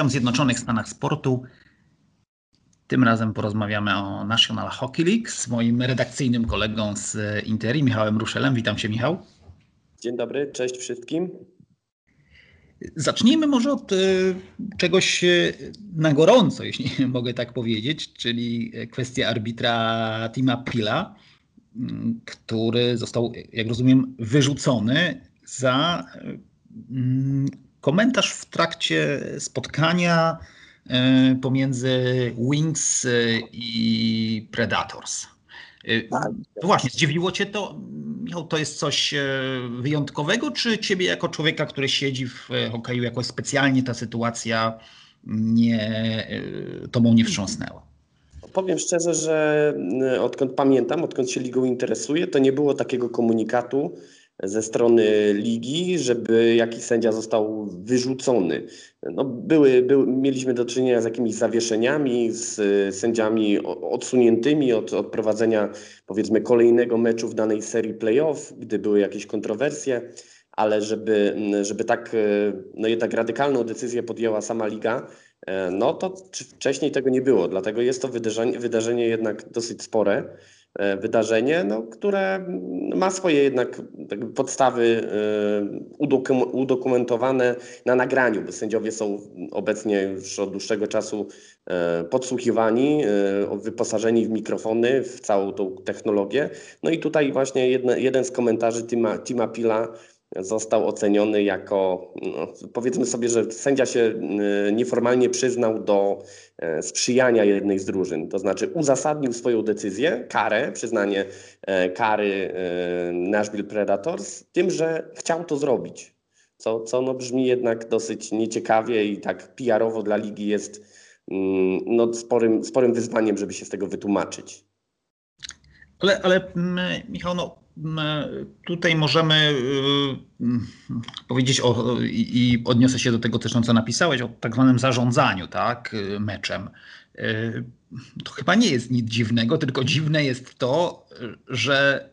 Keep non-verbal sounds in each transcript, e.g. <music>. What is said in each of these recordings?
Witam w Zjednoczonych Stanach Sportu. Tym razem porozmawiamy o National Hockey League z moim redakcyjnym kolegą z Interi, Michałem Ruszelem. Witam Cię, Michał. Dzień dobry, cześć wszystkim. Zacznijmy może od y, czegoś y, na gorąco, <laughs> jeśli mogę tak powiedzieć, czyli kwestia arbitra Tima Pila, mm, który został, jak rozumiem, wyrzucony za mm, komentarz w trakcie spotkania e, pomiędzy Wings e, i Predators. E, tak. Właśnie, zdziwiło Cię to? Michał, to jest coś wyjątkowego, czy Ciebie jako człowieka, który siedzi w hokeju jakoś specjalnie ta sytuacja nie, Tobą nie wstrząsnęła? Powiem szczerze, że odkąd pamiętam, odkąd się ligą interesuje, to nie było takiego komunikatu, ze strony ligi, żeby jakiś sędzia został wyrzucony. No były, były, mieliśmy do czynienia z jakimiś zawieszeniami, z sędziami odsuniętymi od, od prowadzenia powiedzmy kolejnego meczu w danej serii playoff, gdy były jakieś kontrowersje, ale żeby, żeby tak no jednak radykalną decyzję podjęła sama liga, no to wcześniej tego nie było, dlatego jest to wydarzenie, wydarzenie jednak dosyć spore. E, wydarzenie, no, które ma swoje jednak podstawy e, udokumentowane na nagraniu, bo sędziowie są obecnie już od dłuższego czasu e, podsłuchiwani, wyposażeni w mikrofony, w całą tą technologię. No i tutaj właśnie jeden z komentarzy Tima, Tima Pila został oceniony jako, no, powiedzmy sobie, że sędzia się y, nieformalnie przyznał do e, sprzyjania jednej z drużyn. To znaczy uzasadnił swoją decyzję, karę, przyznanie e, kary e, Nashville Predators tym, że chciał to zrobić. Co, co no brzmi jednak dosyć nieciekawie i tak PR-owo dla ligi jest mm, no, sporym, sporym wyzwaniem, żeby się z tego wytłumaczyć. Ale, ale mm, Michał, no, Tutaj możemy y, y, powiedzieć o, i odniosę się do tego też, co napisałeś, o tak zwanym zarządzaniu tak, meczem. Y, to chyba nie jest nic dziwnego, tylko dziwne jest to, że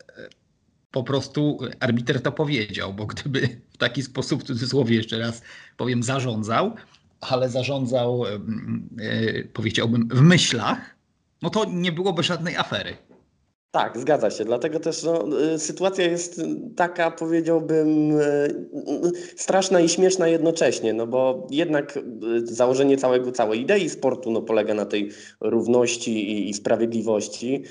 po prostu arbiter to powiedział, bo gdyby w taki sposób, w cudzysłowie jeszcze raz powiem, zarządzał, ale zarządzał, powiedziałbym, w myślach, no to nie byłoby żadnej afery. Tak, zgadza się. Dlatego też no, y, sytuacja jest taka, powiedziałbym, y, straszna i śmieszna jednocześnie, no bo jednak y, założenie całego, całej idei sportu no, polega na tej równości i, i sprawiedliwości,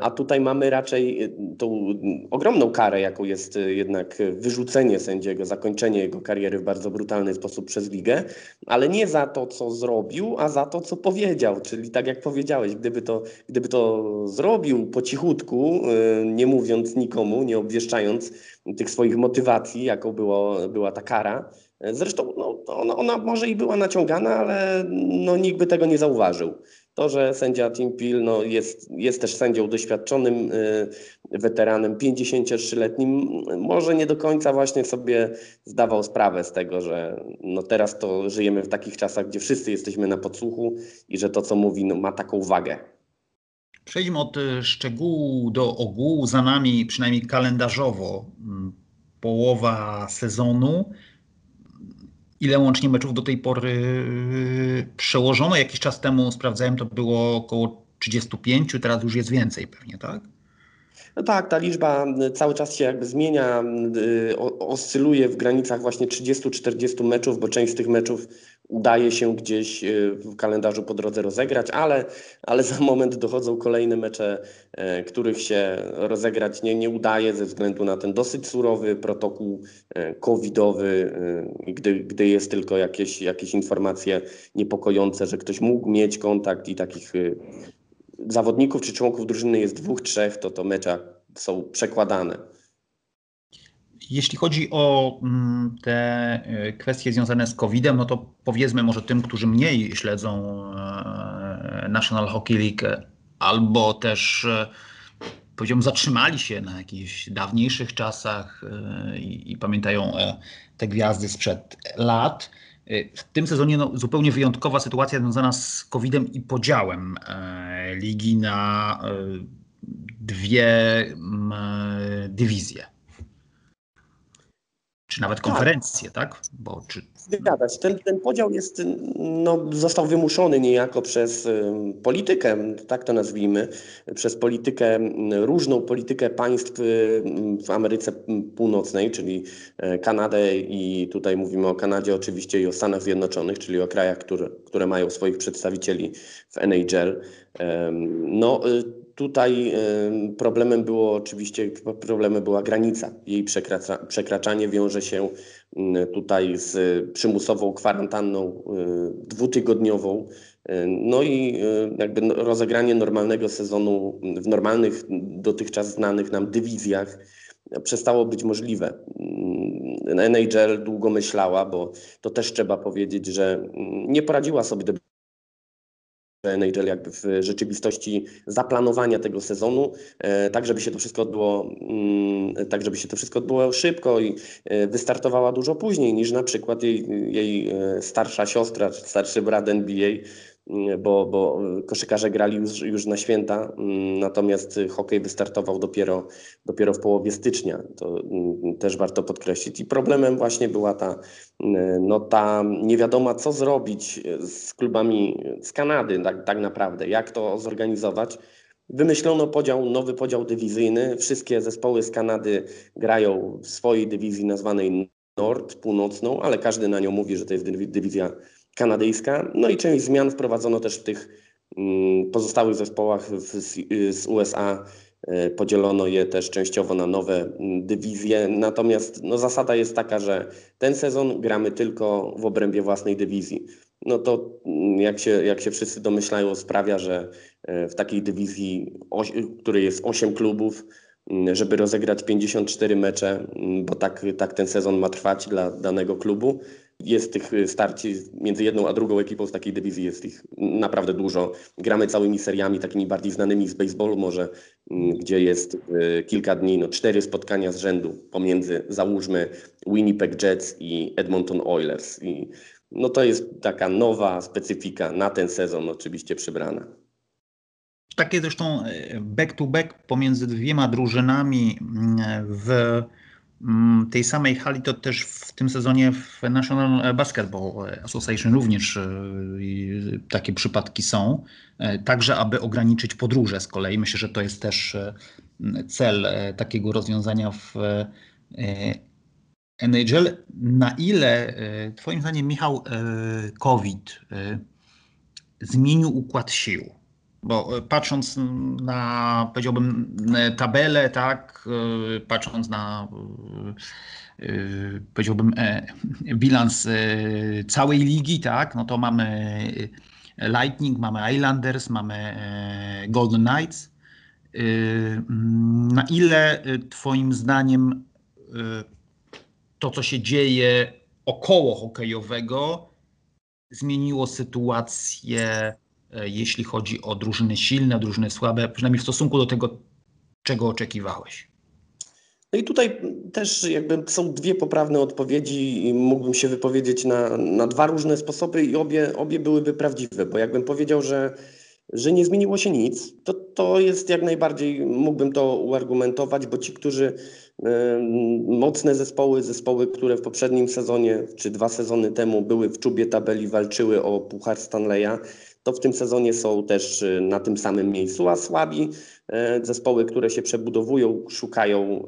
a tutaj mamy raczej tą ogromną karę, jaką jest jednak wyrzucenie sędziego, zakończenie jego kariery w bardzo brutalny sposób przez ligę, ale nie za to, co zrobił, a za to, co powiedział. Czyli tak jak powiedziałeś, gdyby to, gdyby to zrobił po cichutku, y, nie mówiąc nikomu, nie obwieszczając tych swoich motywacji, jaką było, była ta kara. Zresztą no, ona, ona może i była naciągana, ale no, nikt by tego nie zauważył. To, że sędzia Tim Peel no, jest, jest też sędzią doświadczonym, y, weteranem 53-letnim, może nie do końca właśnie sobie zdawał sprawę z tego, że no, teraz to żyjemy w takich czasach, gdzie wszyscy jesteśmy na podsłuchu i że to, co mówi, no, ma taką wagę. Przejdźmy od e, szczegółu do ogółu. Za nami przynajmniej kalendarzowo mm, połowa sezonu. Ile łącznie meczów do tej pory e, przełożono? Jakiś czas temu sprawdzałem, to było około 35, teraz już jest więcej pewnie, tak? No tak, ta liczba cały czas się jakby zmienia, y, oscyluje w granicach właśnie 30-40 meczów, bo część z tych meczów udaje się gdzieś y, w kalendarzu po drodze rozegrać, ale, ale za moment dochodzą kolejne mecze, e, których się rozegrać nie, nie udaje ze względu na ten dosyć surowy protokół e, covidowy, gdy, gdy jest tylko jakieś, jakieś informacje niepokojące, że ktoś mógł mieć kontakt i takich y, zawodników czy członków drużyny jest dwóch, trzech, to to mecze są przekładane. Jeśli chodzi o mm, te e, kwestie związane z COVID-em, no to powiedzmy może tym, którzy mniej śledzą e, National Hockey League albo też e, powiedziałbym zatrzymali się na jakichś dawniejszych czasach i, i pamiętają te gwiazdy sprzed lat. W tym sezonie no, zupełnie wyjątkowa sytuacja związana z COVID-em i podziałem e, ligi na e, dwie m, dywizje. Czy nawet konferencje, tak? tak? Bo, czy... Zgadzać. Ten, ten podział jest, no, został wymuszony niejako przez politykę, tak to nazwijmy, przez politykę, różną politykę państw w Ameryce Północnej, czyli e, Kanadę i tutaj mówimy o Kanadzie oczywiście i o Stanach Zjednoczonych, czyli o krajach, które, które mają swoich przedstawicieli w NHL. No, y, Tutaj problemem było oczywiście problemem była granica. Jej przekracza, przekraczanie wiąże się tutaj z przymusową kwarantanną y, dwutygodniową. No i jakby no, rozegranie normalnego sezonu w normalnych, dotychczas znanych nam dywizjach przestało być możliwe. NHL długo myślała, bo to też trzeba powiedzieć, że nie poradziła sobie NHL jakby w rzeczywistości zaplanowania tego sezonu, e, tak żeby się to wszystko odbyło, mm, tak żeby się to wszystko odbyło szybko i e, wystartowała dużo później niż na przykład jej, jej e, starsza siostra czy starszy brat NBA bo, bo koszykarze grali już, już na święta, mm, natomiast hokej wystartował dopiero, dopiero w połowie stycznia. To mm, też warto podkreślić. I problemem właśnie była ta, mm, no, ta niewiadoma, co zrobić z klubami z Kanady, tak, tak naprawdę, jak to zorganizować. Wymyślono podział, nowy podział dywizyjny. Wszystkie zespoły z Kanady grają w swojej dywizji nazwanej Nord, północną, ale każdy na nią mówi, że to jest dywizja kanadyjska. No i część zmian wprowadzono też w tych mm, pozostałych zespołach z USA. E, podzielono je też częściowo na nowe mm, dywizje. Natomiast no, zasada jest taka, że ten sezon gramy tylko w obrębie własnej dywizji. No to mm, jak się, jak się wszyscy domyślają, sprawia, że e, w takiej dywizji, w której jest 8 klubów, żeby rozegrać 54 mecze, bo tak, tak ten sezon ma trwać dla danego klubu, jest tych y, starci między jedną a drugą ekipą z takiej dywizji, jest ich naprawdę dużo. Gramy całymi seriami, takimi bardziej znanymi z baseballu może, mm, gdzie jest y, kilka dni, no cztery spotkania z rzędu pomiędzy, załóżmy, Winnipeg Jets i Edmonton Oilers. I no to jest taka nowa specyfika na ten sezon oczywiście przybrana. Takie zresztą back-to-back -back pomiędzy dwiema drużynami mm, w tej samej hali to też w tym sezonie w National Basketball Association również e, takie przypadki są. E, także, aby ograniczyć podróże z kolei. Myślę, że to jest też e, cel takiego rozwiązania w NHL. Na ile, Twoim zdaniem, Michał, COVID zmienił układ sił? Bo e, patrząc na, powiedziałbym, tabelę, tak, e, patrząc na, e, powiedziałbym, bilans całej ligi, tak, no to mamy Lightning, mamy Islanders, mamy Golden Knights. Na ile Twoim zdaniem to, co się dzieje około hokejowego, zmieniło sytuację jeśli chodzi o drużyny silne, drużyny słabe, przynajmniej w stosunku do tego, czego oczekiwałeś? No i tutaj też jakby są dwie poprawne odpowiedzi i mógłbym się wypowiedzieć na, na dwa różne sposoby i obie, obie byłyby prawdziwe, bo jakbym powiedział, że, że nie zmieniło się nic, to, to jest jak najbardziej, mógłbym to uargumentować, bo ci, którzy y, mocne zespoły, zespoły, które w poprzednim sezonie czy dwa sezony temu były w czubie tabeli, walczyły o Puchar Stanleya, to w tym sezonie są też y, na tym samym miejscu, a słabi e, zespoły, które się przebudowują, szukają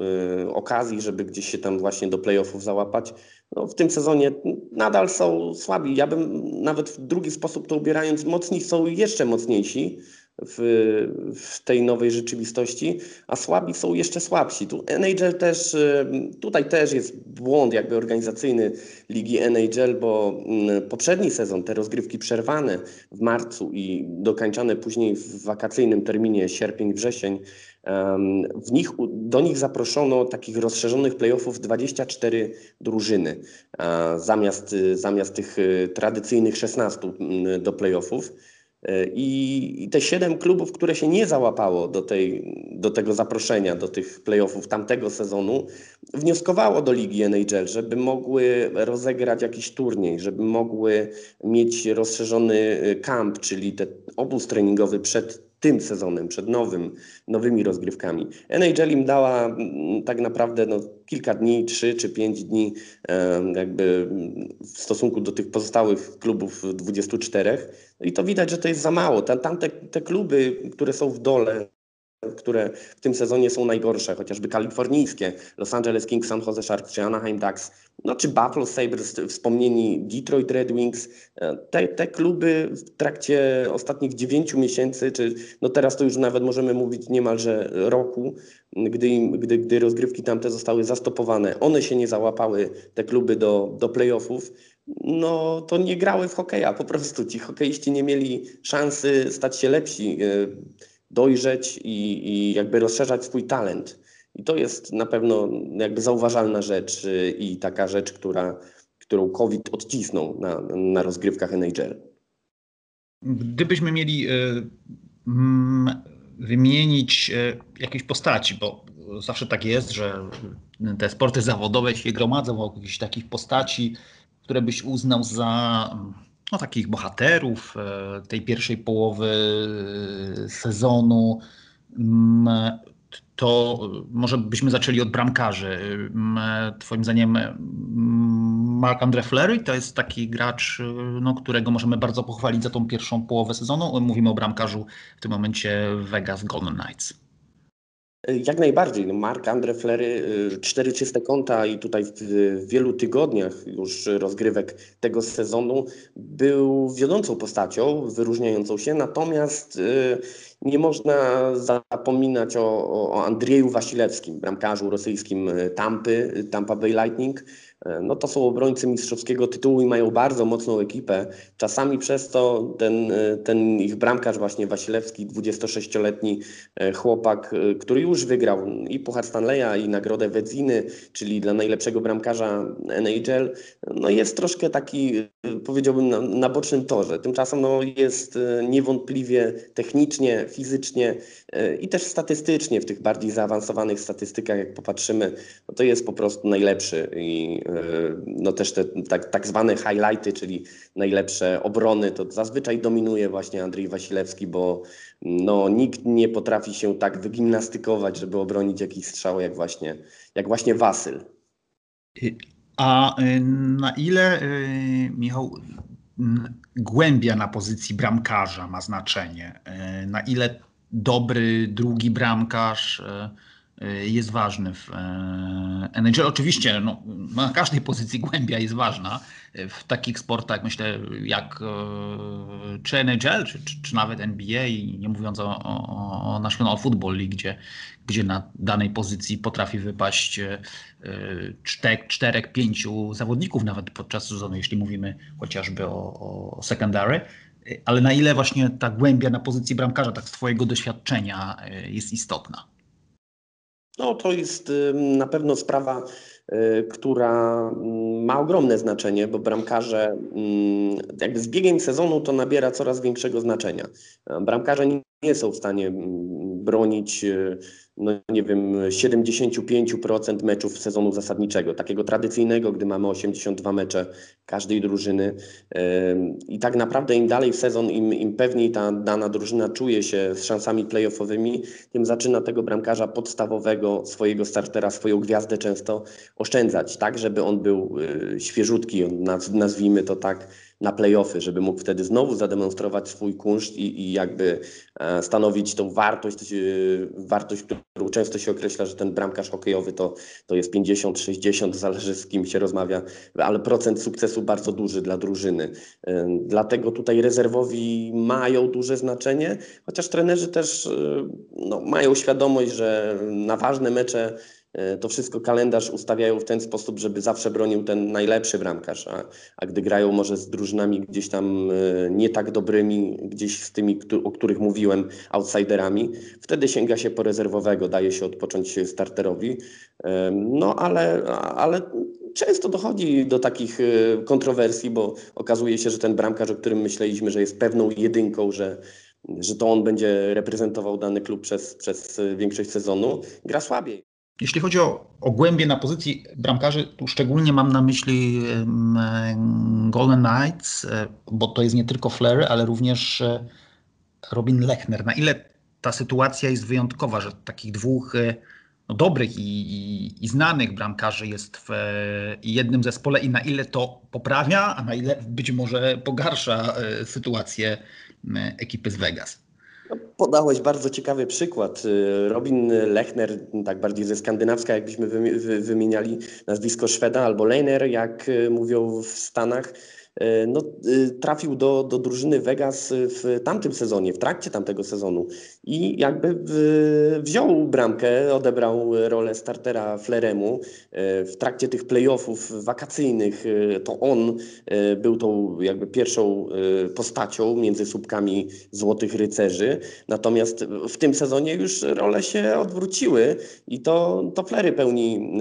y, okazji, żeby gdzieś się tam właśnie do playoffów załapać. No, w tym sezonie nadal są słabi. Ja bym nawet w drugi sposób to ubierając, mocni są jeszcze mocniejsi w, w, tej nowej rzeczywistości, a słabi są jeszcze słabsi. Tu NHL też, tutaj też jest błąd jakby organizacyjny ligi NHL, bo mm, poprzedni sezon, te rozgrywki przerwane w marcu i dokańczane później w wakacyjnym terminie sierpień-wrzesień, w nich, do nich zaproszono takich rozszerzonych playoffów 24 drużyny, zamiast, zamiast tych y, tradycyjnych 16 mm, do playoffów. E, I, te siedem klubów, które się nie załapało do, tej, do tego zaproszenia, do tych playoffów tamtego sezonu, wnioskowało do ligi NHL, żeby mogły rozegrać jakiś turniej, żeby mogły mieć rozszerzony kamp, czyli ten obóz treningowy przed tym sezonem, przed nowym, nowymi rozgrywkami. NHL im dała tak naprawdę no, kilka dni, trzy czy pięć dni jakby w stosunku do tych pozostałych klubów 24 i to widać, że to jest za mało. Tam, tam te, te kluby, które są w dole, które w tym sezonie są najgorsze, chociażby kalifornijskie, Los Angeles Kings, San Jose Sharks czy Anaheim Ducks, no czy Buffalo Sabres, wspomnieni Detroit Red Wings, e, te, te kluby w trakcie ostatnich dziewięciu miesięcy, czy no teraz to już nawet możemy mówić niemalże roku, gdy, gdy, gdy rozgrywki tamte zostały zastopowane, one się nie załapały, te kluby do, do playoffów, no to nie grały w hokeja, po prostu ci hokeiści nie mieli szansy stać się lepsi e, dojrzeć i, i jakby rozszerzać swój talent. I to jest na pewno jakby zauważalna rzecz y, i taka rzecz, która, którą COVID odcisnął na, na rozgrywkach NHL. Gdybyśmy mieli mm, wymienić jakieś postaci, bo zawsze tak jest, że te sporty zawodowe się gromadzą wokół jakichś takich postaci, które byś uznał za no, takich bohaterów e, tej pierwszej połowy e, sezonu, mm, to może byśmy zaczęli od bramkarzy. Mm, twoim zdaniem mm, Mark-André Fleury to jest taki gracz, no, którego możemy bardzo pochwalić za tą pierwszą połowę sezonu. Mówimy o bramkarzu w tym momencie Vegas Golden Knights. Jak najbardziej. No Mark Andre Flery, y, cztery czyste konta i tutaj w wielu tygodniach już rozgrywek tego sezonu był wiodącą postacią, wyróżniającą się, natomiast y, nie można zapominać o, o Andrzeju Wasilewskim, bramkarzu rosyjskim y, Tampy, Tampa Bay Lightning, no to są obrońcy mistrzowskiego tytułu i mają bardzo mocną ekipę. Czasami przez to ten, e, ten ich bramkarz właśnie Wasilewski, 26-letni e, chłopak, który już wygrał i Puchar Stanleya i nagrodę Wedziny, czyli dla najlepszego bramkarza NHL, no jest troszkę taki, powiedziałbym, na, na bocznym torze. Tymczasem no jest niewątpliwie technicznie, fizycznie i też statystycznie w tych bardziej zaawansowanych statystykach, jak popatrzymy, no to jest po prostu najlepszy i no też te tak, tak zwane highlighty, czyli najlepsze obrony, to zazwyczaj dominuje właśnie Andrzej Wasilewski, bo no, nikt nie potrafi się tak wygimnastykować, żeby obronić jakiś strzał jak właśnie, jak właśnie Wasyl. A y, na ile, y, Michał, głębia na pozycji bramkarza ma znaczenie? Y, na ile dobry drugi bramkarz jest ważny w e, NHL. Oczywiście no, na każdej pozycji głębia jest ważna. W takich sportach myślę jak e, czy NHL, czy, czy, czy nawet NBA, nie mówiąc o, o, o National Football League, gdzie, gdzie na danej pozycji potrafi wypaść e, czterech, czterech, pięciu zawodników nawet podczas sezonu, jeśli mówimy chociażby o, o secondary. Ale na ile właśnie ta głębia na pozycji bramkarza, tak z Twojego doświadczenia jest istotna? No, to jest na pewno sprawa, y, która mm, ma ogromne znaczenie, bo bramkarze mm, jakby z biegiem sezonu to nabiera coraz większego znaczenia. Bramkarze nie są w stanie mm, bronić y, no nie wiem, 75% meczów sezonu zasadniczego, takiego tradycyjnego, gdy mamy 82 mecze każdej drużyny. I tak naprawdę im dalej w sezon, im, im pewniej ta dana drużyna czuje się z szansami playoffowymi, tym zaczyna tego bramkarza podstawowego, swojego startera, swoją gwiazdę często oszczędzać, tak, żeby on był y, świeżutki, nazwijmy to tak, na playoffy, żeby mógł wtedy znowu zademonstrować swój kunszt i, i jakby e, stanowić tą wartość, e, wartość, którą często się określa, że ten bramkarz hokejowy to, to jest 50-60, zależy z kim się rozmawia, ale procent sukcesu bardzo duży dla drużyny. E, dlatego tutaj rezerwowi mają duże znaczenie, chociaż trenerzy też no, mają świadomość, że na ważne mecze E, to wszystko kalendarz ustawiają w ten sposób, żeby zawsze bronił ten najlepszy bramkarz, a, a gdy grają może z drużynami gdzieś tam e, nie tak dobrymi, gdzieś z tymi, o których mówiłem, outsiderami, wtedy sięga się po rezerwowego, daje się odpocząć starterowi. E, no ale, ale często dochodzi do takich kontrowersji, bo okazuje się, że ten bramkarz, o którym myśleliśmy, że jest pewną jedynką, że że to on będzie reprezentował dany klub przez, przez większość sezonu, gra słabiej. Jeśli chodzi o, o głębie na pozycji bramkarzy, tu szczególnie mam na myśli Golden Knights, e, bo to jest nie tylko Flair, ale również e, Robin Lechner. Na ile ta sytuacja jest wyjątkowa, że takich dwóch no, dobrych i, i, i, znanych bramkarzy jest w jednym zespole i na ile to poprawia, a na ile być może pogarsza sytuację ekipy z Vegas. Podałeś bardzo ciekawy przykład. Robin Lechner, tak bardziej ze skandynawska, jakbyśmy wymieniali nazwisko Szweda, albo Lehner, jak mówią w Stanach no, y, trafił do, do drużyny Vegas w tamtym sezonie, w trakcie tamtego sezonu i jakby wziął bramkę, odebrał rolę startera Fleremu e, w trakcie tych playoffów wakacyjnych. E, to on był tą jakby pierwszą postacią między słupkami Złotych Rycerzy. Natomiast w tym sezonie już role się odwróciły i to, to Flery pełni,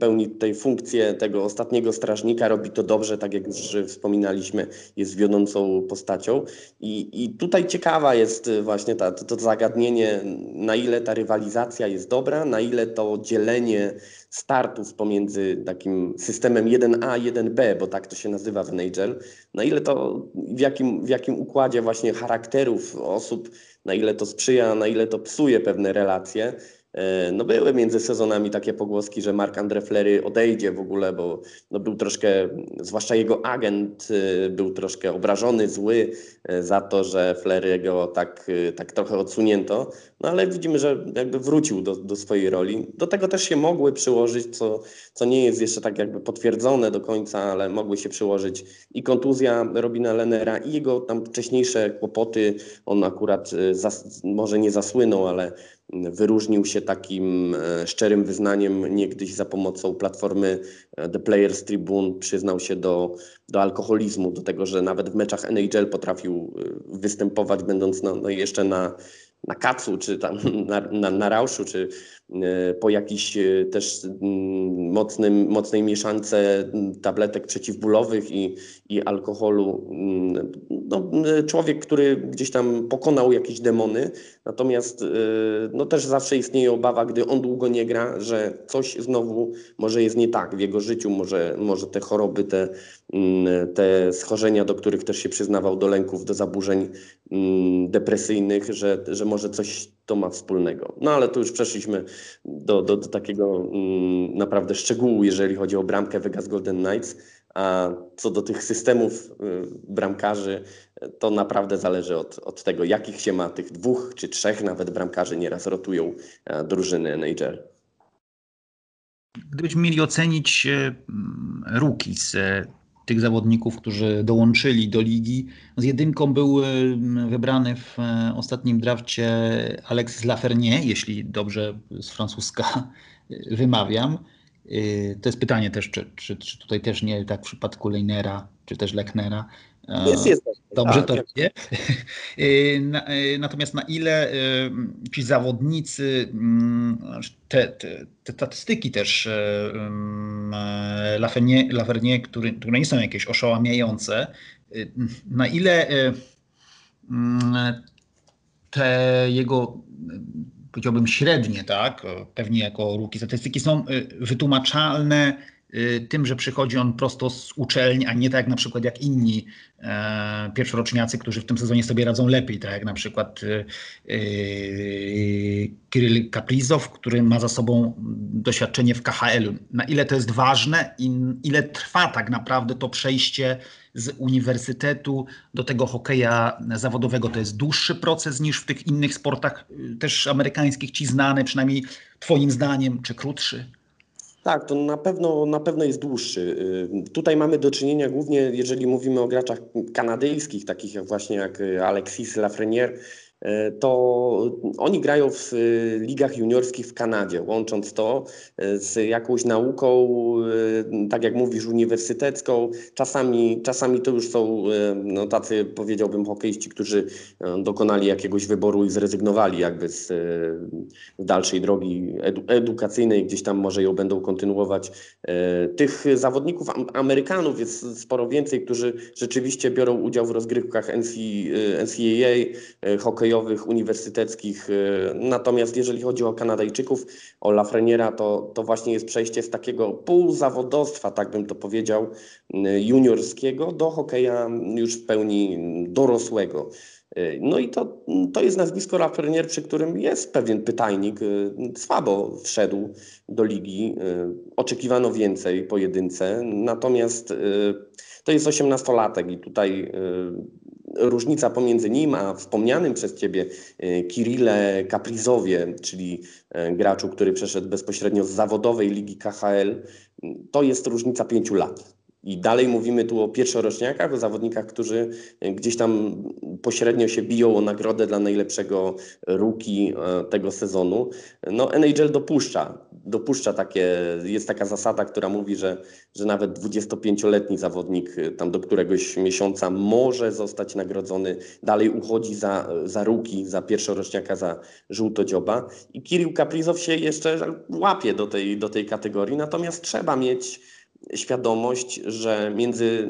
pełni tutaj funkcję tego ostatniego strażnika, robi to dobrze, tak jak już wspominaliśmy, jest wiodącą postacią. I, i tutaj ciekawa jest właśnie ta, to, to zagadnienie, na ile ta rywalizacja jest dobra, na ile to dzielenie startów pomiędzy takim systemem 1A, 1B, bo tak to się nazywa w Nigel, na ile to, w jakim, w jakim układzie właśnie charakterów osób, na ile to sprzyja, na ile to psuje pewne relacje. E, no były między sezonami takie pogłoski, że Mark Andre Flery odejdzie w ogóle, bo no był troszkę, zwłaszcza jego agent e, był troszkę obrażony, zły e, za to, że Flery go tak, tak trochę odsunięto. No ale widzimy, że jakby wrócił do, do swojej roli. Do tego też się mogły przyłożyć, co, co nie jest jeszcze tak jakby potwierdzone do końca, ale mogły się przyłożyć i kontuzja Robina Lenera i jego tam wcześniejsze kłopoty. On akurat zas, może nie zasłynął, ale wyróżnił się takim e, szczerym wyznaniem niegdyś za pomocą platformy e, The Players Tribune przyznał się do, do alkoholizmu, do tego, że nawet w meczach NHL potrafił e, występować będąc no, no jeszcze na, na kacu, czy tam <laughs> na, na, na rauszu, czy po jakiejś e, też mm, mocnym, mocnej mieszance tabletek przeciwbólowych i, i alkoholu. Mm, no, e, człowiek, który gdzieś tam pokonał jakieś demony, natomiast no, też zawsze istnieje obawa, gdy on długo nie gra, że coś znowu może jest nie tak w jego życiu, może, może te choroby, te, mm, te schorzenia, do których też się przyznawał, do lęków, do zaburzeń depresyjnych, że, że może coś to ma wspólnego. No ale tu już przeszliśmy do, do, do takiego mm, naprawdę szczegółu, jeżeli chodzi o bramkę Vegas Golden Knights. A co do tych systemów y, bramkarzy, to naprawdę zależy od, od tego, jakich się ma tych dwóch czy trzech nawet bramkarzy nieraz rotują e, drużyny NHL. Gdybyśmy mieli ocenić e, rookies, tych zawodników, którzy dołączyli do ligi. Z jedynką był wybrany w e, ostatnim drafcie Alexis Lafernier, jeśli dobrze z francuska wymawiam. Y, to jest pytanie też, czy, czy, czy tutaj też nie tak w przypadku Leinera, czy też Lechnera, jest, jest. Dobrze tak, to wie. <laughs> Y, y, natomiast na ile y, ci zawodnicy, mm, te, te, te statystyki też Lafernie, które, które nie są jakieś oszałamiające, na ile mm, te jego powiedziałbym średnie, tak, pewnie jako ruki statystyki są wytłumaczalne tym, że przychodzi on prosto z uczelni, a nie tak na przykład jak inni e, pierwszoroczniacy, którzy w tym sezonie sobie radzą lepiej, tak jak na przykład e, e, Kiryl Kaprizow, który ma za sobą doświadczenie w KHL-u. Na ile to jest ważne i ile trwa tak naprawdę to przejście z uniwersytetu do tego hokeja zawodowego. To jest dłuższy proces niż w tych innych sportach y, też amerykańskich, ci znane, przynajmniej twoim zdaniem, czy krótszy? Tak, to na pewno, na pewno jest dłuższy. Y, tutaj mamy do czynienia głównie, jeżeli mówimy o graczach kanadyjskich, takich jak właśnie jak Alexis Lafreniere, to oni grają w e, ligach juniorskich w Kanadzie, łącząc to e, z jakąś nauką, tak jak mówisz, uniwersytecką. Czasami, czasami to już są no, tacy, powiedziałbym, hokeiści, którzy dokonali jakiegoś wyboru i zrezygnowali jakby z dalszej drogi edu edukacyjnej, gdzieś tam może ją będą kontynuować. Tych zawodników Amerykanów jest sporo więcej, którzy rzeczywiście biorą udział w rozgrywkach NCAA, hokejowych, hokejowych, uniwersyteckich. Y, natomiast jeżeli chodzi o Kanadajczyków, o Lafreniera, to, to właśnie jest przejście z takiego półzawodowstwa, tak bym to powiedział, juniorskiego do hokeja już w pełni dorosłego. No i to, to jest nazwisko Lafreniere, przy którym jest pewien pytajnik. Słabo wszedł do ligi. Oczekiwano więcej po jedynce. Natomiast to jest osiemnastolatek i tutaj różnica pomiędzy nim a wspomnianym przez Ciebie e, Kirille Kaprizowie, czyli e, graczu, który przeszedł bezpośrednio z zawodowej ligi KHL, to jest różnica pięciu lat. I dalej mówimy tu o pierwszoroczniakach, o zawodnikach, którzy gdzieś tam pośrednio się biją o nagrodę dla najlepszego rookie e, tego sezonu. No NHL dopuszcza, dopuszcza takie, jest taka zasada, która mówi, że, że nawet 25-letni zawodnik e, tam do któregoś miesiąca może zostać nagrodzony, dalej uchodzi za, za rookie, za pierwszoroczniaka, za żółtodzioba. I Kirill Kaprizow się jeszcze łapie do tej, do tej kategorii, natomiast trzeba mieć świadomość, że między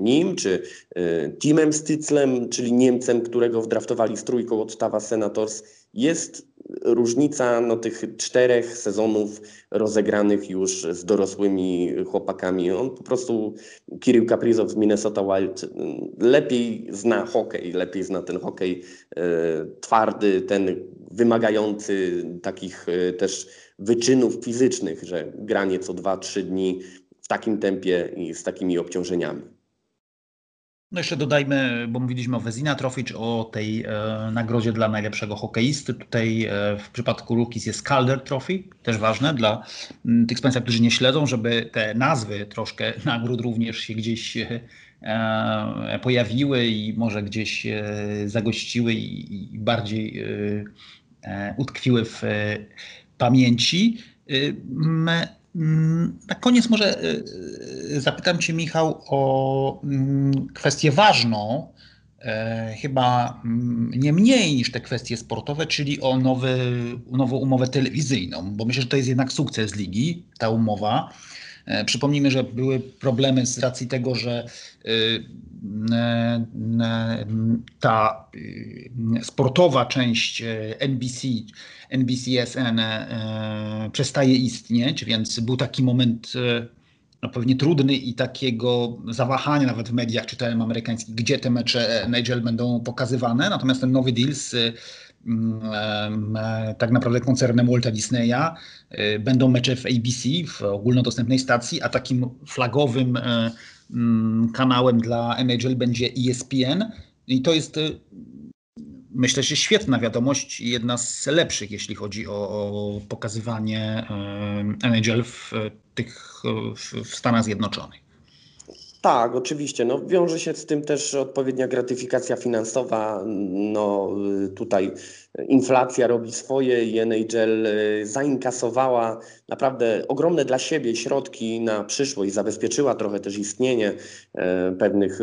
nim czy y, Timem Styclem, czyli Niemcem, którego wdraftowali z trójką od Tawa Senators, jest różnica no, tych czterech sezonów rozegranych już z dorosłymi chłopakami. On po prostu, Kirill Kaprizov z Minnesota Wild, y, lepiej zna hokej, lepiej zna ten hokej y, twardy, ten wymagający takich też wyczynów fizycznych, że granie co 2-3 dni w takim tempie i z takimi obciążeniami. No jeszcze dodajmy, bo mówiliśmy o Wezina Trofic, o tej e, nagrodzie dla najlepszego hokeisty. Tutaj e, w przypadku Lukis jest Calder Trophy, też ważne dla m, tych z Państwa, którzy nie śledzą, żeby te nazwy troszkę <laughs> nagród również się gdzieś e, pojawiły i może gdzieś e, zagościły i, i bardziej e, e, utkwiły w pamięci. Mm, na koniec może y, y, zapytam Cię, Michał, o mm, kwestię ważną, e, chyba mm, nie mniej niż te kwestie sportowe, czyli o nowy, nową umowę telewizyjną, bo myślę, że to jest jednak sukces ligi, ta umowa. E, przypomnijmy, że były problemy z racji tego, że y, ta sportowa część e, NBC, NBCSN e, przestaje istnieć, więc był taki moment no pewnie trudny i takiego zawahania nawet w mediach, czytałem amerykańskich, gdzie te mecze NHL będą pokazywane. Natomiast ten nowy deal z tak naprawdę koncernem Walta Disneya. E, będą mecze w ABC, w ogólnodostępnej stacji, a takim flagowym e, mm, kanałem dla NHL będzie ESPN. I to jest myślę, że świetna wiadomość jedna z lepszych, jeśli chodzi o, o pokazywanie NHL w, tych, w Stanach Zjednoczonych. Tak, oczywiście. No, wiąże się z tym też odpowiednia gratyfikacja finansowa. No, tutaj inflacja robi swoje i NHL e, zainkasowała naprawdę ogromne dla siebie środki na przyszłość, zabezpieczyła trochę też istnienie e, pewnych,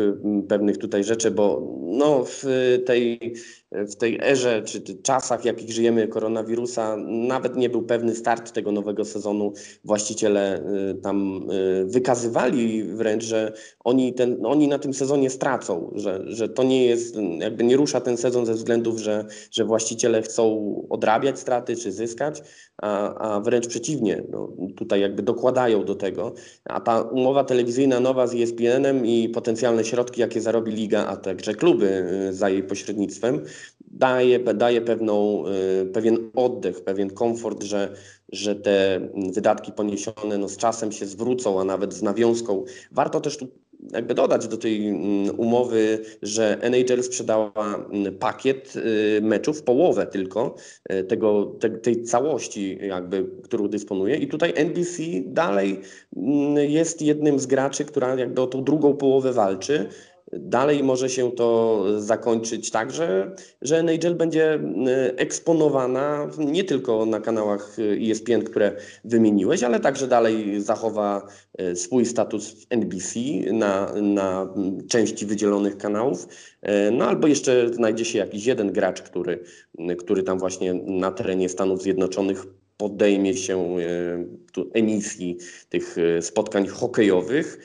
pewnych tutaj rzeczy, bo no, w tej w tej erze czy czasach, w jakich żyjemy koronawirusa, nawet nie był pewny start tego nowego sezonu. Właściciele y, tam wykazywali wręcz, że oni, ten, oni na tym sezonie stracą, że, że to nie jest, jakby nie rusza ten sezon ze względów, że, że właściciele chcą odrabiać straty czy zyskać, a, a wręcz przeciwnie, no, tutaj jakby dokładają do tego. A ta umowa telewizyjna nowa z ESPN-em i potencjalne środki, jakie zarobi liga, a także kluby y, za jej pośrednictwem, daje, daje pewną, y, pewien oddech, pewien komfort, że, że te wydatki poniesione no, z czasem się zwrócą, a nawet z nawiązką. Warto też tu jakby dodać do tej mm, umowy, że NHL sprzedała mm, pakiet y, meczów, połowę tylko y, tego, te, tej całości, jakby, którą dysponuje. I tutaj NBC dalej mm, jest jednym z graczy, która jakby o tą drugą połowę walczy. Dalej może się to zakończyć tak, że, że NHL będzie eksponowana nie tylko na kanałach ESPN, które wymieniłeś, ale także dalej zachowa e, swój status w NBC na, na części wydzielonych kanałów. No albo jeszcze znajdzie się jakiś jeden gracz, który, który tam właśnie na terenie Stanów Zjednoczonych podejmie się emisji tych spotkań hokejowych,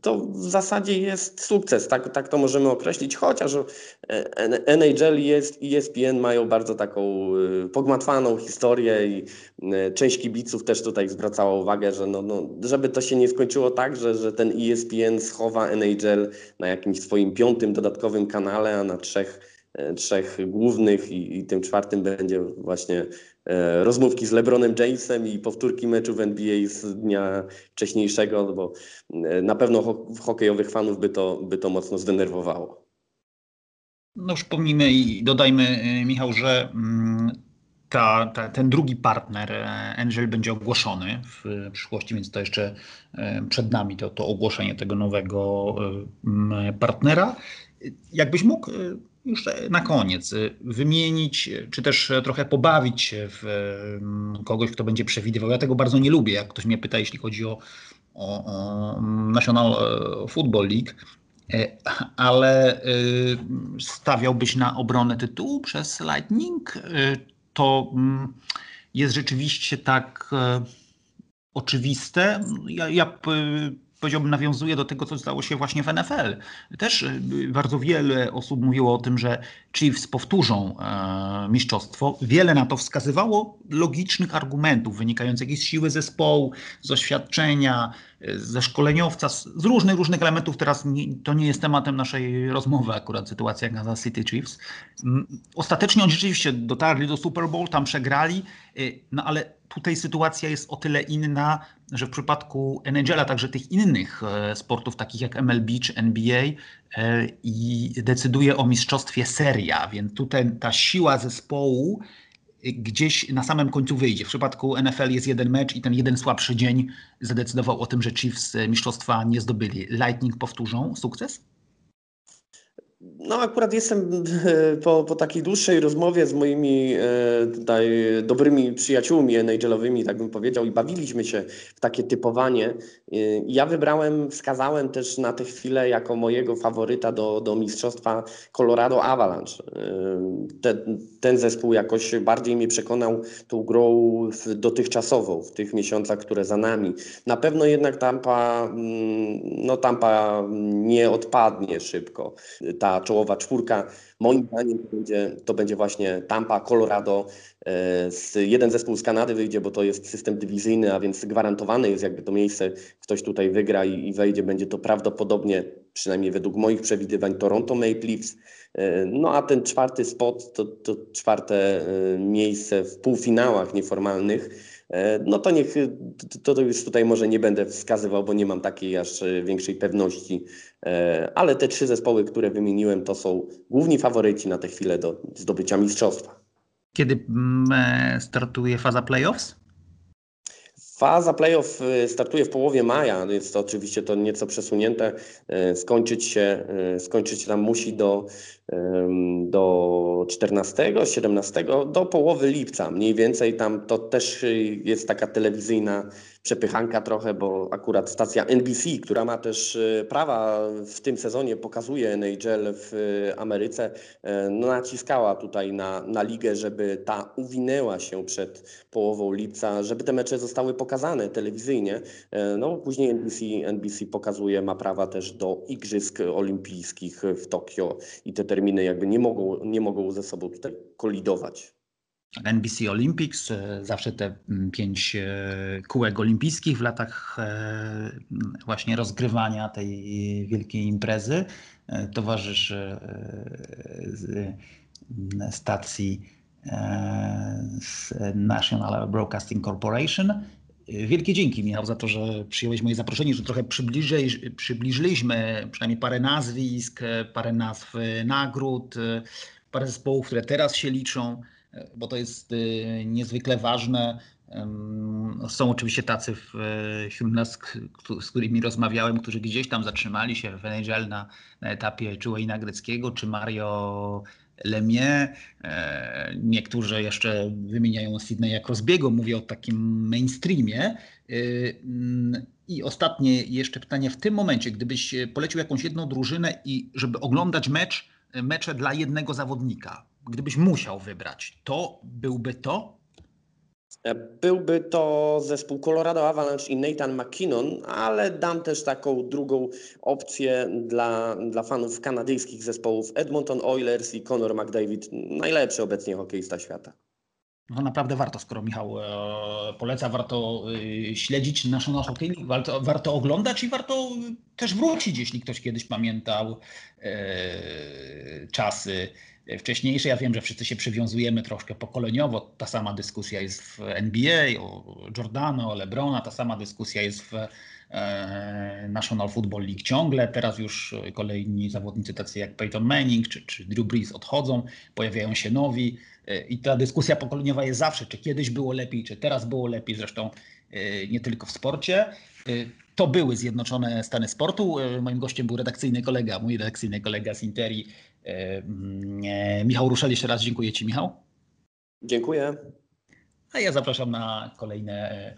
to w zasadzie jest sukces, tak, tak to możemy określić, chociaż e, NHL i ESPN mają bardzo taką e, pogmatwaną historię i część kibiców też tutaj zwracała uwagę, że no, no, żeby to się nie skończyło tak, że, że ten ESPN schowa NHL na jakimś swoim piątym dodatkowym kanale, a na trzech trzech głównych i, i, tym czwartym będzie właśnie e, rozmówki z LeBronem Jamesem i powtórki meczu w NBA z dnia wcześniejszego, no bo e, na pewno ho hokejowych fanów by to, by to mocno zdenerwowało. No już pomnijmy i dodajmy, e, Michał, że mm, ta, ta, ten drugi partner Angel będzie ogłoszony w przyszłości, więc to jeszcze przed nami to, to ogłoszenie tego nowego partnera. Jakbyś mógł już na koniec wymienić, czy też trochę pobawić się w mm, kogoś, kto będzie przewidywał. Ja tego bardzo nie lubię, jak ktoś mnie pyta, jeśli chodzi o, o, o National e, Football League, e, ale e, stawiałbyś na obronę tytułu przez Lightning? To mm, jest rzeczywiście tak oczywiste. Ja, ja powiedziałbym, nawiązuje do tego, co stało się właśnie w NFL. Też y, bardzo wiele osób mówiło o tym, że Chiefs powtórzą e, mistrzostwo. Wiele na to wskazywało logicznych argumentów wynikających z siły zespołu, z doświadczenia, e, ze szkoleniowca, z różnych, różnych elementów. Teraz nie, to nie jest tematem naszej rozmowy akurat sytuacja Kansas City Chiefs. Ostatecznie oni rzeczywiście dotarli do Super Bowl, tam przegrali, e, no ale tutaj sytuacja jest o tyle inna, że w przypadku NHL-a, także tych innych e, sportów, takich jak MLB czy NBA, e, i decyduje o mistrzostwie seria, więc tutaj ta siła zespołu gdzieś na samym końcu wyjdzie. W przypadku NFL jest jeden mecz i ten jeden słabszy dzień zadecydował o tym, że Chiefs mistrzostwa nie zdobyli. Lightning powtórzą sukces? No, akurat jestem e, <laughs> po, po takiej dłuższej rozmowie z moimi e, tutaj dobrymi przyjaciółmi NHL-owymi, tak bym powiedział, i bawiliśmy się w takie typowanie. E, ja wybrałem, wskazałem też na tę chwilę jako mojego faworyta do, do mistrzostwa Colorado Avalanche. Ten, ten zespół jakoś bardziej mnie przekonał tą grą dotychczasową w tych miesiącach, które za nami. Na pewno jednak Tampa, mm, no Tampa nie odpadnie szybko. Ta czołowa czwórka. Moim zdaniem to będzie, to będzie właśnie Tampa, Colorado. E, jeden zespół z Kanady wyjdzie, bo to jest system dywizyjny, a więc gwarantowane jest jakby to miejsce. Ktoś tutaj wygra i, i wejdzie. Będzie to prawdopodobnie, przynajmniej według moich przewidywań, Toronto Maple Leafs. E, no a ten czwarty spot to, to czwarte e, miejsce w półfinałach nieformalnych. No to niech, to, to już tutaj może nie będę wskazywał, bo nie mam takiej aż większej pewności ale te trzy zespoły, które wymieniłem, to są główni faworyci na tę chwilę do zdobycia mistrzostwa. Kiedy mm, e, startuje faza playoffs? Faza playoff e, startuje w połowie maja, jest to oczywiście to nieco przesunięte. Skończyć się, skończyć się tam musi do, do 14, 17, do połowy lipca. Mniej więcej tam to też jest taka telewizyjna przepychanka trochę, bo akurat stacja NBC, która ma też e, prawa w tym sezonie, pokazuje NHL w e, Ameryce, no naciskała tutaj na, na ligę, żeby ta uwinęła się przed połową lipca, żeby te mecze zostały pokazane telewizyjnie. No później NBC, NBC pokazuje, ma prawa też do Igrzysk Olimpijskich w Tokio i te terminy jakby nie mogą, nie mogą ze sobą tutaj kolidować. NBC Olympics, e, zawsze te mm, pięć e, kółek olimpijskich w latach e, właśnie rozgrywania tej wielkiej imprezy towarzyszy stacji National Broadcasting Corporation. Wielkie dzięki Michał za to, że przyjąłeś moje zaproszenie, że trochę przybliżyliśmy przynajmniej parę nazwisk, parę nazw nagród, parę zespołów, które teraz się liczą bo to jest y, niezwykle ważne. Są oczywiście tacy wśród nas, z którymi rozmawiałem, którzy gdzieś tam zatrzymali się w NHL na, na etapie czy Wayne'a Greckiego, czy Mario Lemie. E, niektórzy jeszcze wymieniają Sydney jako zbiegu, mówię o takim mainstreamie. Y, mm, I ostatnie jeszcze pytanie. W tym momencie, gdybyś polecił jakąś jedną drużynę i żeby oglądać mecz, mecze dla jednego zawodnika, gdybyś musiał wybrać, to byłby to? Byłby to zespół Colorado Avalanche i Nathan McKinnon, ale dam też taką drugą opcję dla, dla fanów kanadyjskich zespołów Edmonton Oilers i Conor McDavid, najlepszy obecnie hokeista świata. No naprawdę warto, skoro Michał e, poleca, warto e, śledzić National Hockey League, warto, warto oglądać i warto też wrócić, jeśli ktoś kiedyś pamiętał e, czasy wcześniejsze. Ja wiem, że wszyscy się przywiązujemy troszkę pokoleniowo. Ta sama dyskusja jest w NBA, o Jordana, o Lebrona, ta sama dyskusja jest w e, National Football League ciągle. Teraz już kolejni zawodnicy tacy jak Peyton Manning czy, czy Drew Brees odchodzą, pojawiają się nowi e, i ta dyskusja pokoleniowa jest zawsze, czy kiedyś było lepiej, czy teraz było lepiej, zresztą e, nie tylko w sporcie. To były Zjednoczone Stany Sportu. Moim gościem był redakcyjny kolega, mój redakcyjny kolega z Interi, Michał Ruszel. Jeszcze raz dziękuję Ci, Michał. Dziękuję. A ja zapraszam na kolejne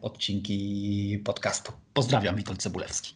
odcinki podcastu. Pozdrawiam, Witold Cebulewski.